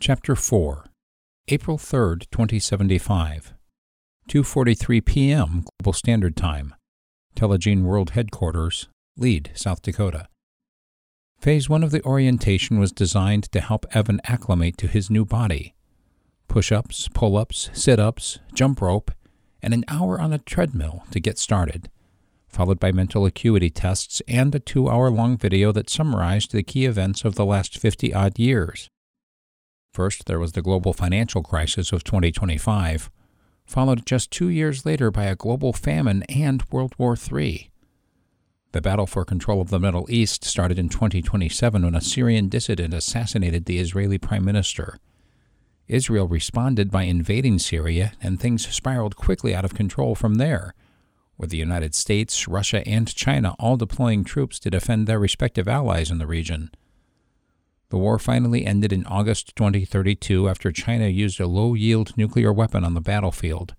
Chapter 4 April 3, 2075 2:43 p.m. Global Standard Time. Telegene World Headquarters, Lead, South Dakota. Phase 1 of the orientation was designed to help Evan acclimate to his new body. Push-ups, pull-ups, sit-ups, jump rope, and an hour on a treadmill to get started, followed by mental acuity tests and a 2-hour-long video that summarized the key events of the last 50-odd years. First, there was the global financial crisis of 2025, followed just two years later by a global famine and World War III. The battle for control of the Middle East started in 2027 when a Syrian dissident assassinated the Israeli prime minister. Israel responded by invading Syria, and things spiraled quickly out of control from there, with the United States, Russia, and China all deploying troops to defend their respective allies in the region. The war finally ended in August 2032 after China used a low yield nuclear weapon on the battlefield,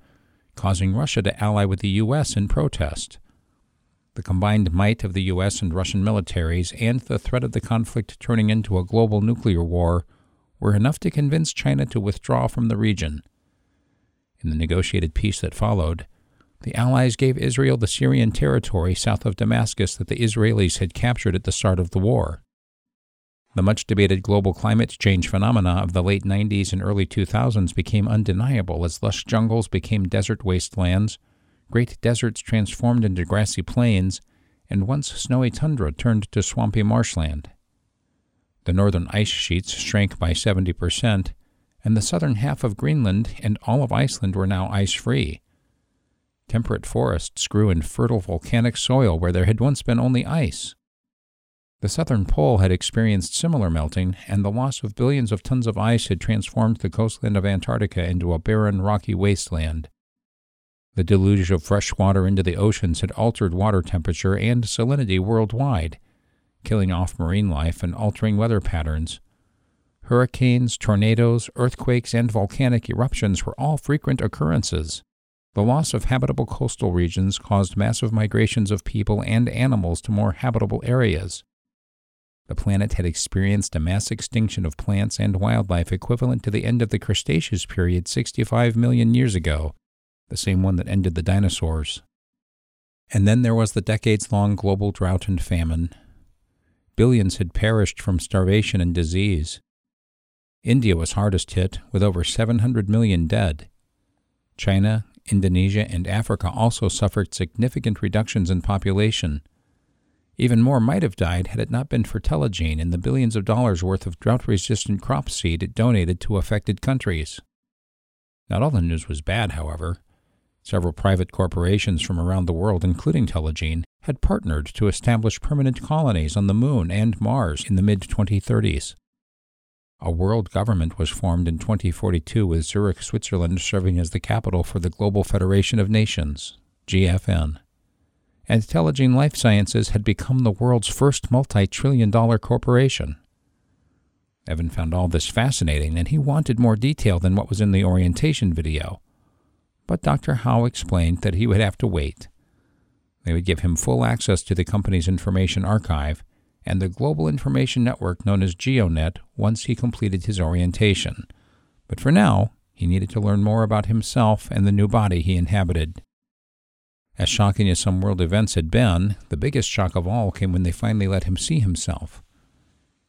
causing Russia to ally with the U.S. in protest. The combined might of the U.S. and Russian militaries and the threat of the conflict turning into a global nuclear war were enough to convince China to withdraw from the region. In the negotiated peace that followed, the Allies gave Israel the Syrian territory south of Damascus that the Israelis had captured at the start of the war. The much debated global climate change phenomena of the late 90s and early 2000s became undeniable as lush jungles became desert wastelands, great deserts transformed into grassy plains, and once snowy tundra turned to swampy marshland. The northern ice sheets shrank by 70%, and the southern half of Greenland and all of Iceland were now ice free. Temperate forests grew in fertile volcanic soil where there had once been only ice. The southern pole had experienced similar melting, and the loss of billions of tons of ice had transformed the coastland of Antarctica into a barren, rocky wasteland. The deluge of fresh water into the oceans had altered water temperature and salinity worldwide, killing off marine life and altering weather patterns. Hurricanes, tornadoes, earthquakes, and volcanic eruptions were all frequent occurrences. The loss of habitable coastal regions caused massive migrations of people and animals to more habitable areas. The planet had experienced a mass extinction of plants and wildlife equivalent to the end of the Cretaceous period 65 million years ago, the same one that ended the dinosaurs. And then there was the decades long global drought and famine. Billions had perished from starvation and disease. India was hardest hit, with over 700 million dead. China, Indonesia, and Africa also suffered significant reductions in population. Even more might have died had it not been for Telegene and the billions of dollars worth of drought resistant crop seed it donated to affected countries. Not all the news was bad, however. Several private corporations from around the world, including Telegene, had partnered to establish permanent colonies on the Moon and Mars in the mid 2030s. A world government was formed in 2042 with Zurich, Switzerland serving as the capital for the Global Federation of Nations, GFN and Telegene Life Sciences had become the world's first multi trillion dollar corporation. Evan found all this fascinating and he wanted more detail than what was in the orientation video. But Dr. Howe explained that he would have to wait. They would give him full access to the company's information archive and the global information network known as GeoNet once he completed his orientation. But for now, he needed to learn more about himself and the new body he inhabited. As shocking as some world events had been, the biggest shock of all came when they finally let him see himself.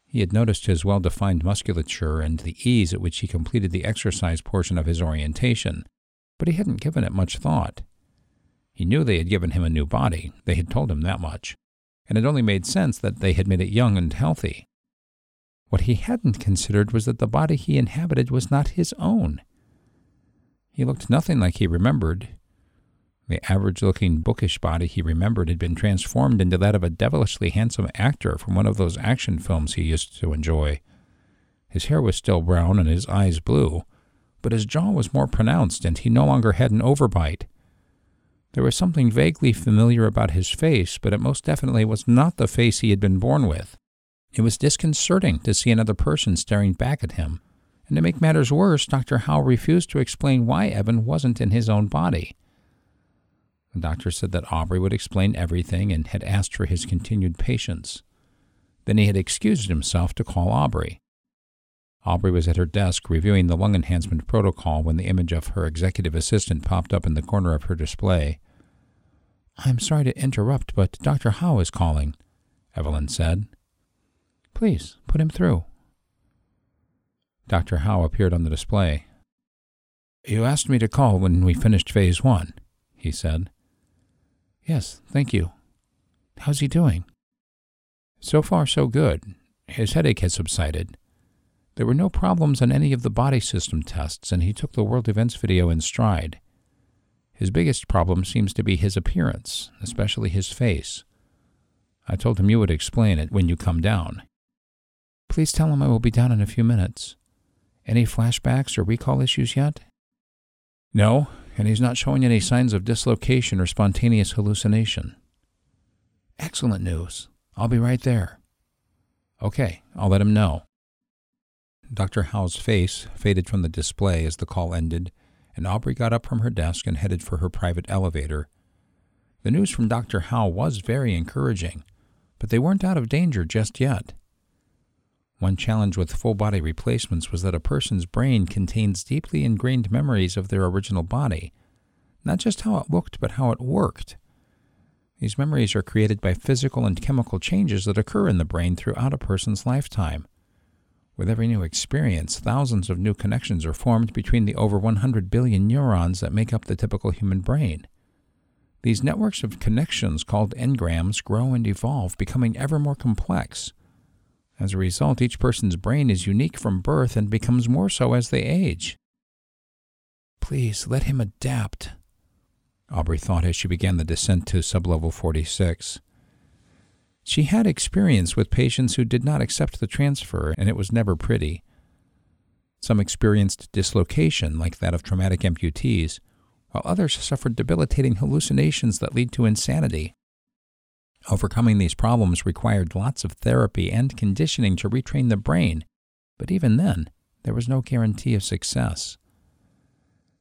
He had noticed his well defined musculature and the ease at which he completed the exercise portion of his orientation, but he hadn't given it much thought. He knew they had given him a new body, they had told him that much, and it only made sense that they had made it young and healthy. What he hadn't considered was that the body he inhabited was not his own. He looked nothing like he remembered, the average looking bookish body he remembered had been transformed into that of a devilishly handsome actor from one of those action films he used to enjoy. His hair was still brown and his eyes blue, but his jaw was more pronounced and he no longer had an overbite. There was something vaguely familiar about his face, but it most definitely was not the face he had been born with. It was disconcerting to see another person staring back at him, and to make matters worse, Dr. Howe refused to explain why Evan wasn't in his own body. The doctor said that Aubrey would explain everything and had asked for his continued patience. Then he had excused himself to call Aubrey. Aubrey was at her desk reviewing the lung enhancement protocol when the image of her executive assistant popped up in the corner of her display. I'm sorry to interrupt, but Dr. Howe is calling, Evelyn said. Please, put him through. Dr. Howe appeared on the display. You asked me to call when we finished phase one, he said. Yes, thank you. How's he doing? So far, so good. His headache has subsided. There were no problems on any of the body system tests, and he took the world events video in stride. His biggest problem seems to be his appearance, especially his face. I told him you would explain it when you come down. Please tell him I will be down in a few minutes. Any flashbacks or recall issues yet? No, and he's not showing any signs of dislocation or spontaneous hallucination. Excellent news. I'll be right there. Okay, I'll let him know. Dr. Howe's face faded from the display as the call ended, and Aubrey got up from her desk and headed for her private elevator. The news from Dr. Howe was very encouraging, but they weren't out of danger just yet. One challenge with full body replacements was that a person's brain contains deeply ingrained memories of their original body, not just how it looked, but how it worked. These memories are created by physical and chemical changes that occur in the brain throughout a person's lifetime. With every new experience, thousands of new connections are formed between the over 100 billion neurons that make up the typical human brain. These networks of connections, called engrams, grow and evolve, becoming ever more complex. As a result, each person's brain is unique from birth and becomes more so as they age. Please let him adapt, Aubrey thought as she began the descent to sublevel 46. She had experience with patients who did not accept the transfer, and it was never pretty. Some experienced dislocation, like that of traumatic amputees, while others suffered debilitating hallucinations that lead to insanity. Overcoming these problems required lots of therapy and conditioning to retrain the brain, but even then, there was no guarantee of success.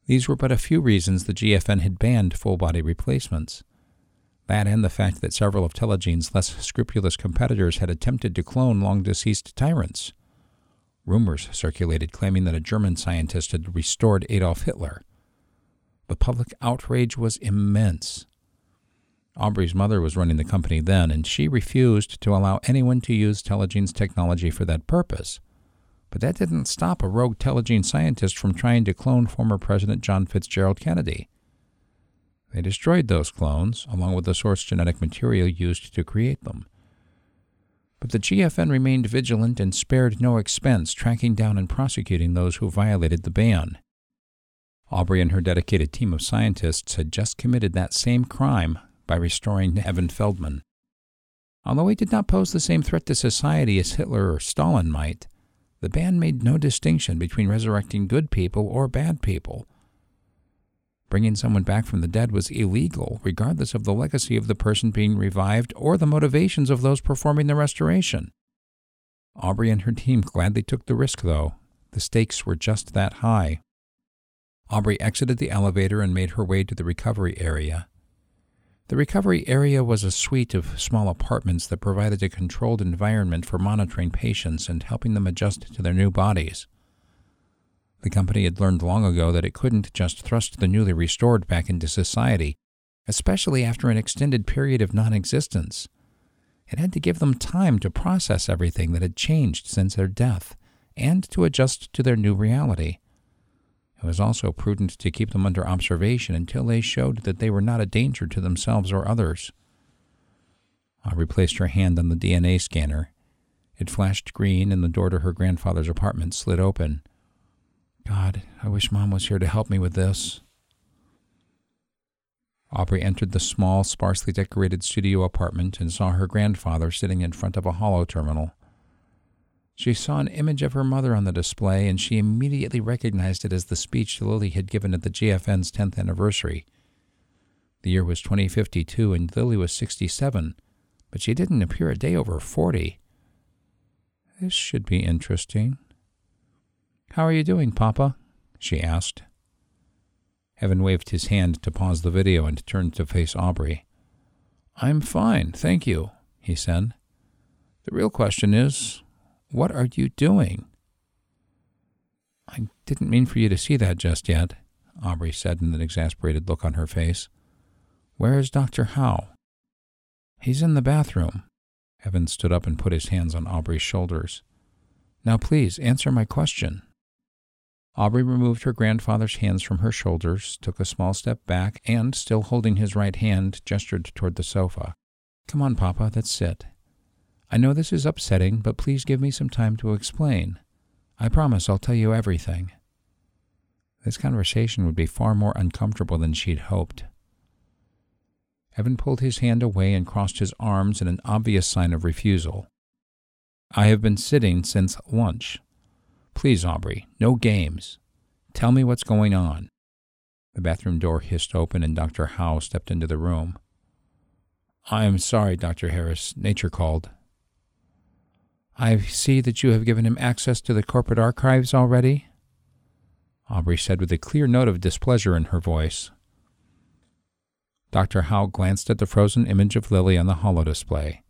These were but a few reasons the GFN had banned full body replacements. That and the fact that several of Telegene's less scrupulous competitors had attempted to clone long deceased tyrants. Rumors circulated claiming that a German scientist had restored Adolf Hitler. The public outrage was immense. Aubrey's mother was running the company then, and she refused to allow anyone to use Telegene's technology for that purpose. But that didn't stop a rogue Telegene scientist from trying to clone former President John Fitzgerald Kennedy. They destroyed those clones, along with the source genetic material used to create them. But the GFN remained vigilant and spared no expense tracking down and prosecuting those who violated the ban. Aubrey and her dedicated team of scientists had just committed that same crime by restoring Evan Feldman. Although he did not pose the same threat to society as Hitler or Stalin might, the band made no distinction between resurrecting good people or bad people. Bringing someone back from the dead was illegal, regardless of the legacy of the person being revived or the motivations of those performing the restoration. Aubrey and her team gladly took the risk, though. The stakes were just that high. Aubrey exited the elevator and made her way to the recovery area. The recovery area was a suite of small apartments that provided a controlled environment for monitoring patients and helping them adjust to their new bodies. The company had learned long ago that it couldn't just thrust the newly restored back into society, especially after an extended period of non existence. It had to give them time to process everything that had changed since their death and to adjust to their new reality. It was also prudent to keep them under observation until they showed that they were not a danger to themselves or others. Aubrey placed her hand on the DNA scanner. It flashed green, and the door to her grandfather's apartment slid open. God, I wish Mom was here to help me with this. Aubrey entered the small, sparsely decorated studio apartment and saw her grandfather sitting in front of a holo terminal. She saw an image of her mother on the display, and she immediately recognized it as the speech Lily had given at the GFN's 10th anniversary. The year was 2052, and Lily was 67, but she didn't appear a day over 40. This should be interesting. How are you doing, Papa? she asked. Evan waved his hand to pause the video and turned to face Aubrey. I'm fine, thank you, he said. The real question is, what are you doing? I didn't mean for you to see that just yet, Aubrey said with an exasperated look on her face. Where is Dr. Howe? He's in the bathroom. Evan stood up and put his hands on Aubrey's shoulders. Now, please, answer my question. Aubrey removed her grandfather's hands from her shoulders, took a small step back, and, still holding his right hand, gestured toward the sofa. Come on, Papa, let's sit. I know this is upsetting, but please give me some time to explain. I promise I'll tell you everything. This conversation would be far more uncomfortable than she'd hoped. Evan pulled his hand away and crossed his arms in an obvious sign of refusal. I have been sitting since lunch. Please, Aubrey, no games. Tell me what's going on. The bathroom door hissed open and Dr. Howe stepped into the room. I am sorry, Dr. Harris. Nature called. I see that you have given him access to the corporate archives already, Aubrey said with a clear note of displeasure in her voice. Dr. Howe glanced at the frozen image of Lily on the holo display.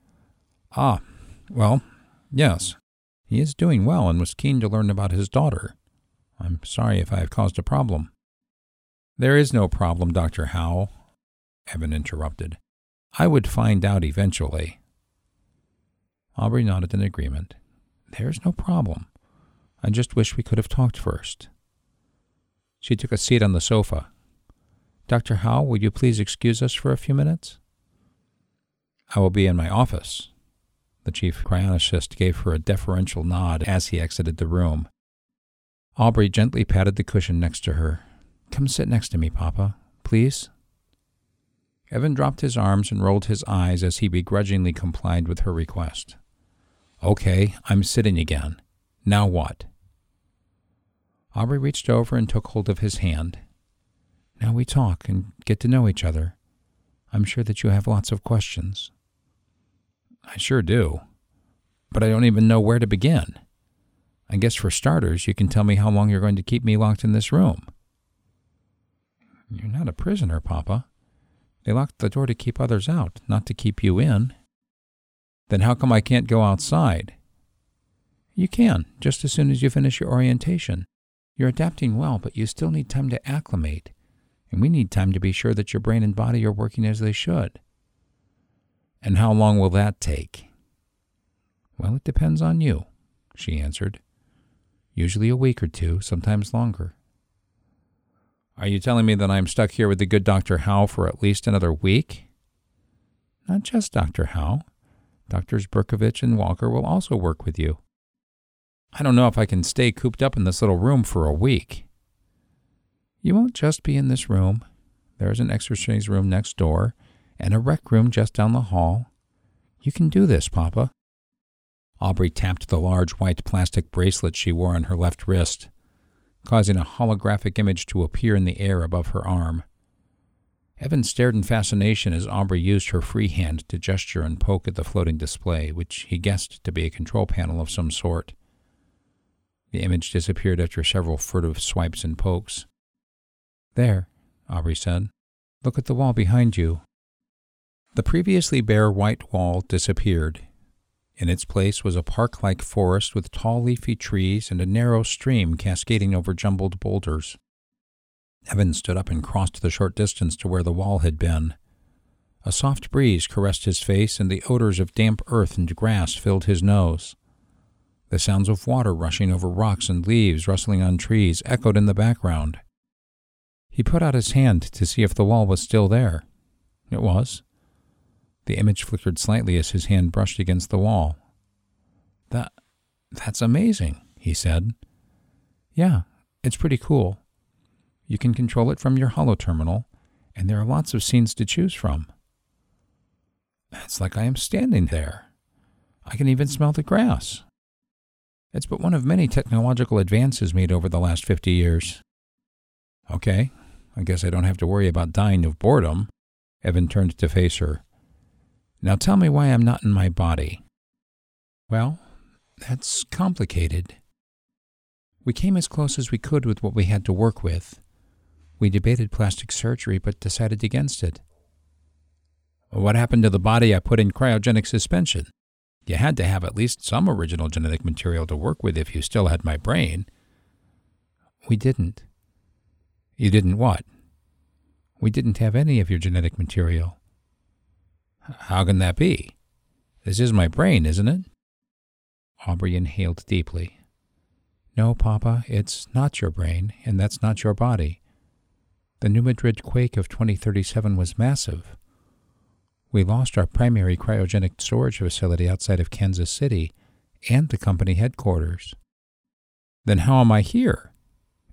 Ah, well, yes. He is doing well and was keen to learn about his daughter. I'm sorry if I have caused a problem. There is no problem, Dr. Howe, Evan interrupted. I would find out eventually. Aubrey nodded in agreement. There's no problem. I just wish we could have talked first. She took a seat on the sofa, Dr. Howe, will you please excuse us for a few minutes? I will be in my office. The chief cryonicist gave her a deferential nod as he exited the room. Aubrey gently patted the cushion next to her. Come sit next to me, Papa, please. Evan dropped his arms and rolled his eyes as he begrudgingly complied with her request. Okay, I'm sitting again. Now what? Aubrey reached over and took hold of his hand. Now we talk and get to know each other. I'm sure that you have lots of questions. I sure do. But I don't even know where to begin. I guess for starters, you can tell me how long you're going to keep me locked in this room. You're not a prisoner, Papa. They locked the door to keep others out, not to keep you in. Then how come I can't go outside? You can, just as soon as you finish your orientation. You're adapting well, but you still need time to acclimate and we need time to be sure that your brain and body are working as they should. And how long will that take? Well, it depends on you, she answered. Usually a week or two, sometimes longer. Are you telling me that I'm stuck here with the good Dr. Howe for at least another week? Not just Dr. Howe. Doctors Berkovich and Walker will also work with you. I don't know if I can stay cooped up in this little room for a week. You won't just be in this room. There's an exercise room next door and a rec room just down the hall. You can do this, Papa. Aubrey tapped the large white plastic bracelet she wore on her left wrist, causing a holographic image to appear in the air above her arm. Evan stared in fascination as Aubrey used her free hand to gesture and poke at the floating display, which he guessed to be a control panel of some sort. The image disappeared after several furtive swipes and pokes. There, Aubrey said. Look at the wall behind you. The previously bare white wall disappeared. In its place was a park like forest with tall leafy trees and a narrow stream cascading over jumbled boulders. Evan stood up and crossed the short distance to where the wall had been. A soft breeze caressed his face, and the odors of damp earth and grass filled his nose. The sounds of water rushing over rocks and leaves rustling on trees echoed in the background. He put out his hand to see if the wall was still there. It was. The image flickered slightly as his hand brushed against the wall. That that's amazing, he said. Yeah, it's pretty cool. You can control it from your holo terminal, and there are lots of scenes to choose from. It's like I am standing there. I can even smell the grass. It's but one of many technological advances made over the last fifty years. Okay, I guess I don't have to worry about dying of boredom. Evan turned to face her. Now tell me why I'm not in my body. Well, that's complicated. We came as close as we could with what we had to work with. We debated plastic surgery but decided against it. What happened to the body I put in cryogenic suspension? You had to have at least some original genetic material to work with if you still had my brain. We didn't. You didn't what? We didn't have any of your genetic material. How can that be? This is my brain, isn't it? Aubrey inhaled deeply. No, Papa, it's not your brain, and that's not your body. The New Madrid quake of 2037 was massive. We lost our primary cryogenic storage facility outside of Kansas City and the company headquarters. Then how am I here?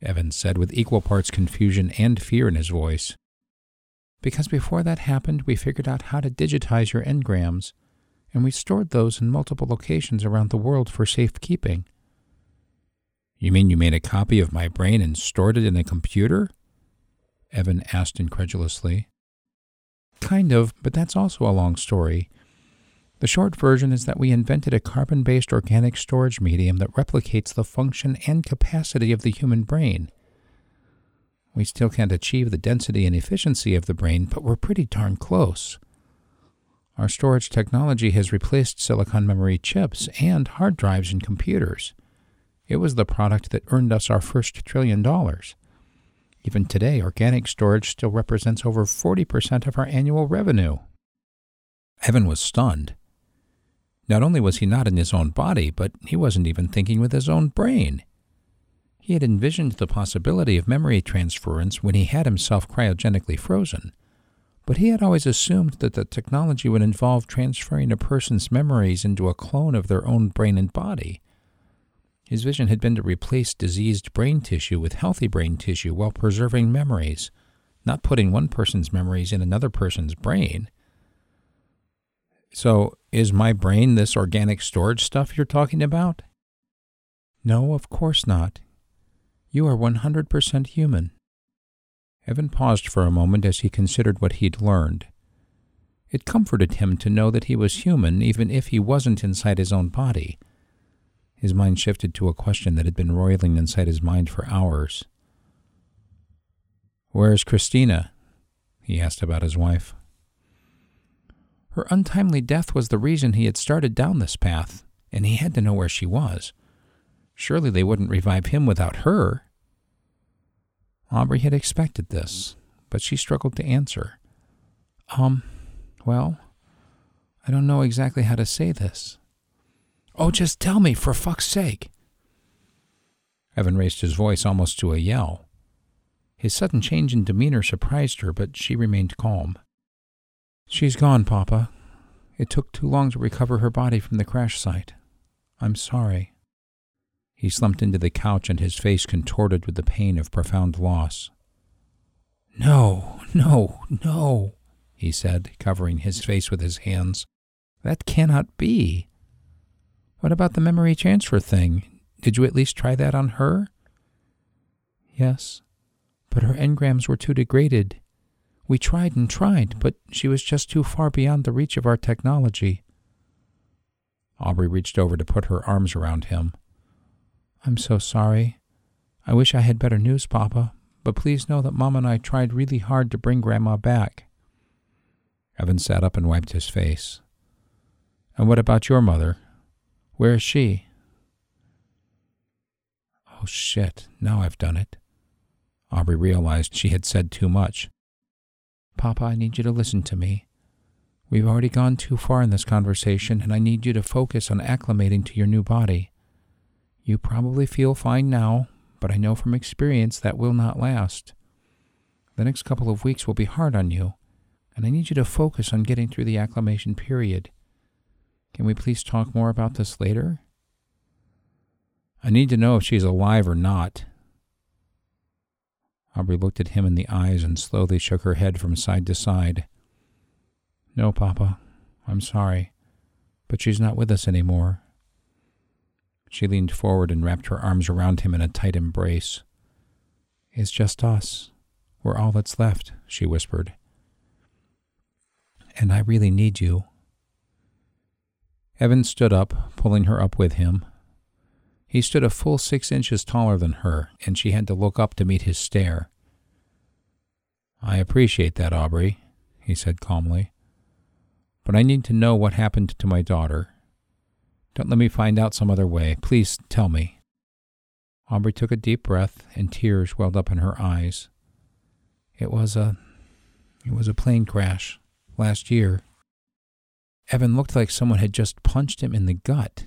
Evans said with equal parts confusion and fear in his voice. Because before that happened, we figured out how to digitize your engrams, and we stored those in multiple locations around the world for safekeeping. You mean you made a copy of my brain and stored it in a computer? Evan asked incredulously. Kind of, but that's also a long story. The short version is that we invented a carbon based organic storage medium that replicates the function and capacity of the human brain. We still can't achieve the density and efficiency of the brain, but we're pretty darn close. Our storage technology has replaced silicon memory chips and hard drives in computers. It was the product that earned us our first trillion dollars. Even today, organic storage still represents over 40% of our annual revenue. Evan was stunned. Not only was he not in his own body, but he wasn't even thinking with his own brain. He had envisioned the possibility of memory transference when he had himself cryogenically frozen, but he had always assumed that the technology would involve transferring a person's memories into a clone of their own brain and body. His vision had been to replace diseased brain tissue with healthy brain tissue while preserving memories, not putting one person's memories in another person's brain. So, is my brain this organic storage stuff you're talking about? No, of course not. You are 100% human. Evan paused for a moment as he considered what he'd learned. It comforted him to know that he was human even if he wasn't inside his own body. His mind shifted to a question that had been roiling inside his mind for hours. Where is Christina? he asked about his wife. Her untimely death was the reason he had started down this path, and he had to know where she was. Surely they wouldn't revive him without her. Aubrey had expected this, but she struggled to answer. Um, well, I don't know exactly how to say this. Oh, just tell me, for fuck's sake. Evan raised his voice almost to a yell. His sudden change in demeanor surprised her, but she remained calm. She's gone, Papa. It took too long to recover her body from the crash site. I'm sorry. He slumped into the couch and his face contorted with the pain of profound loss. No, no, no, he said, covering his face with his hands. That cannot be. What about the memory transfer thing? Did you at least try that on her? Yes, but her engrams were too degraded. We tried and tried, but she was just too far beyond the reach of our technology. Aubrey reached over to put her arms around him. I'm so sorry. I wish I had better news, Papa, but please know that Mom and I tried really hard to bring Grandma back. Evan sat up and wiped his face. And what about your mother? Where is she? Oh, shit. Now I've done it. Aubrey realized she had said too much. Papa, I need you to listen to me. We've already gone too far in this conversation, and I need you to focus on acclimating to your new body. You probably feel fine now, but I know from experience that will not last. The next couple of weeks will be hard on you, and I need you to focus on getting through the acclimation period. Can we please talk more about this later? I need to know if she's alive or not. Aubrey looked at him in the eyes and slowly shook her head from side to side. No, Papa, I'm sorry, but she's not with us any more. She leaned forward and wrapped her arms around him in a tight embrace. It's just us. We're all that's left, she whispered. And I really need you. Evan stood up, pulling her up with him. He stood a full six inches taller than her, and she had to look up to meet his stare. I appreciate that, Aubrey, he said calmly. But I need to know what happened to my daughter. Don't let me find out some other way. Please tell me. Aubrey took a deep breath and tears welled up in her eyes. It was a it was a plane crash last year. Evan looked like someone had just punched him in the gut.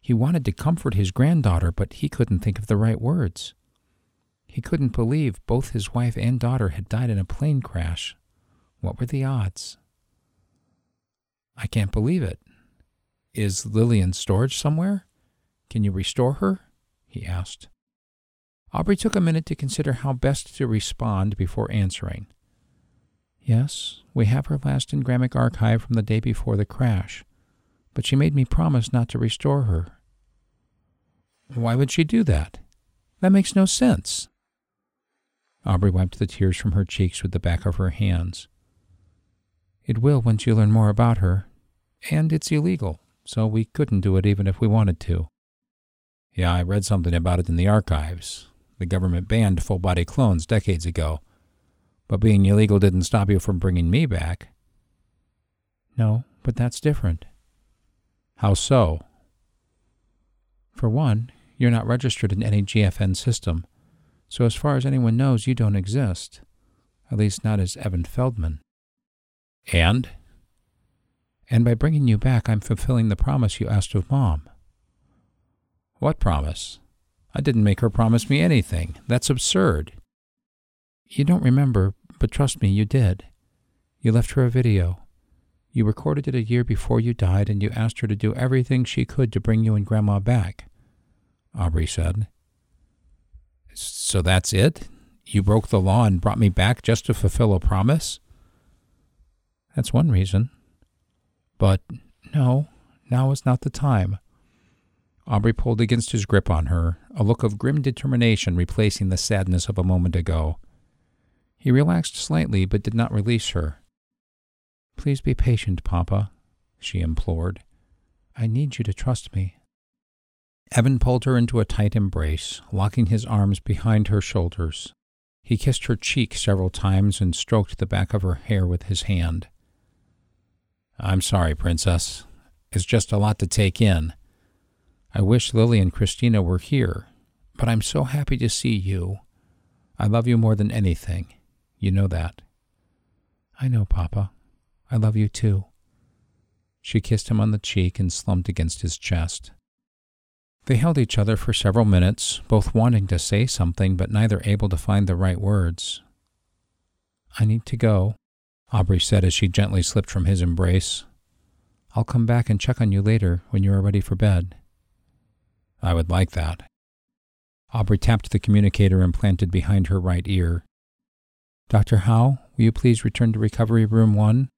He wanted to comfort his granddaughter, but he couldn't think of the right words. He couldn't believe both his wife and daughter had died in a plane crash. What were the odds? I can't believe it. Is Lily in storage somewhere? Can you restore her? he asked. Aubrey took a minute to consider how best to respond before answering. Yes, we have her last engrammic archive from the day before the crash, but she made me promise not to restore her. Why would she do that? That makes no sense. Aubrey wiped the tears from her cheeks with the back of her hands. It will once you learn more about her, and it's illegal, so we couldn't do it even if we wanted to. Yeah, I read something about it in the archives. The government banned full body clones decades ago. But being illegal didn't stop you from bringing me back. No, but that's different. How so? For one, you're not registered in any GFN system, so as far as anyone knows, you don't exist. At least not as Evan Feldman. And? And by bringing you back, I'm fulfilling the promise you asked of Mom. What promise? I didn't make her promise me anything. That's absurd. You don't remember, but trust me, you did. You left her a video. You recorded it a year before you died, and you asked her to do everything she could to bring you and Grandma back, Aubrey said. So that's it? You broke the law and brought me back just to fulfill a promise? That's one reason. But no, now is not the time. Aubrey pulled against his grip on her, a look of grim determination replacing the sadness of a moment ago. He relaxed slightly, but did not release her. Please be patient, Papa, she implored. I need you to trust me. Evan pulled her into a tight embrace, locking his arms behind her shoulders. He kissed her cheek several times and stroked the back of her hair with his hand. I'm sorry, Princess. It's just a lot to take in. I wish Lily and Christina were here, but I'm so happy to see you. I love you more than anything. You know that. I know, Papa. I love you too. She kissed him on the cheek and slumped against his chest. They held each other for several minutes, both wanting to say something but neither able to find the right words. I need to go, Aubrey said as she gently slipped from his embrace. I'll come back and check on you later when you are ready for bed. I would like that. Aubrey tapped the communicator implanted behind her right ear. Dr. Howe, will you please return to Recovery Room 1?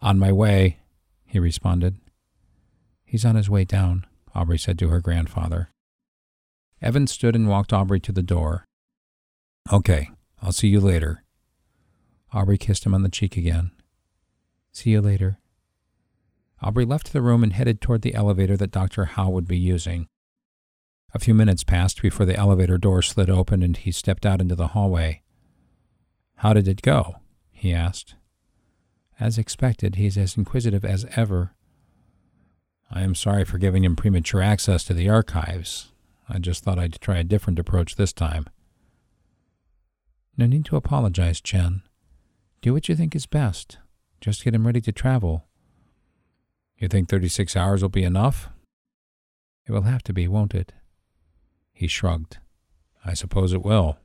On my way, he responded. He's on his way down, Aubrey said to her grandfather. Evan stood and walked Aubrey to the door. Okay, I'll see you later. Aubrey kissed him on the cheek again. See you later. Aubrey left the room and headed toward the elevator that Dr. Howe would be using. A few minutes passed before the elevator door slid open and he stepped out into the hallway. How did it go? he asked. As expected, he's as inquisitive as ever. I am sorry for giving him premature access to the archives. I just thought I'd try a different approach this time. No need to apologize, Chen. Do what you think is best. Just get him ready to travel. You think 36 hours will be enough? It will have to be, won't it? He shrugged. I suppose it will.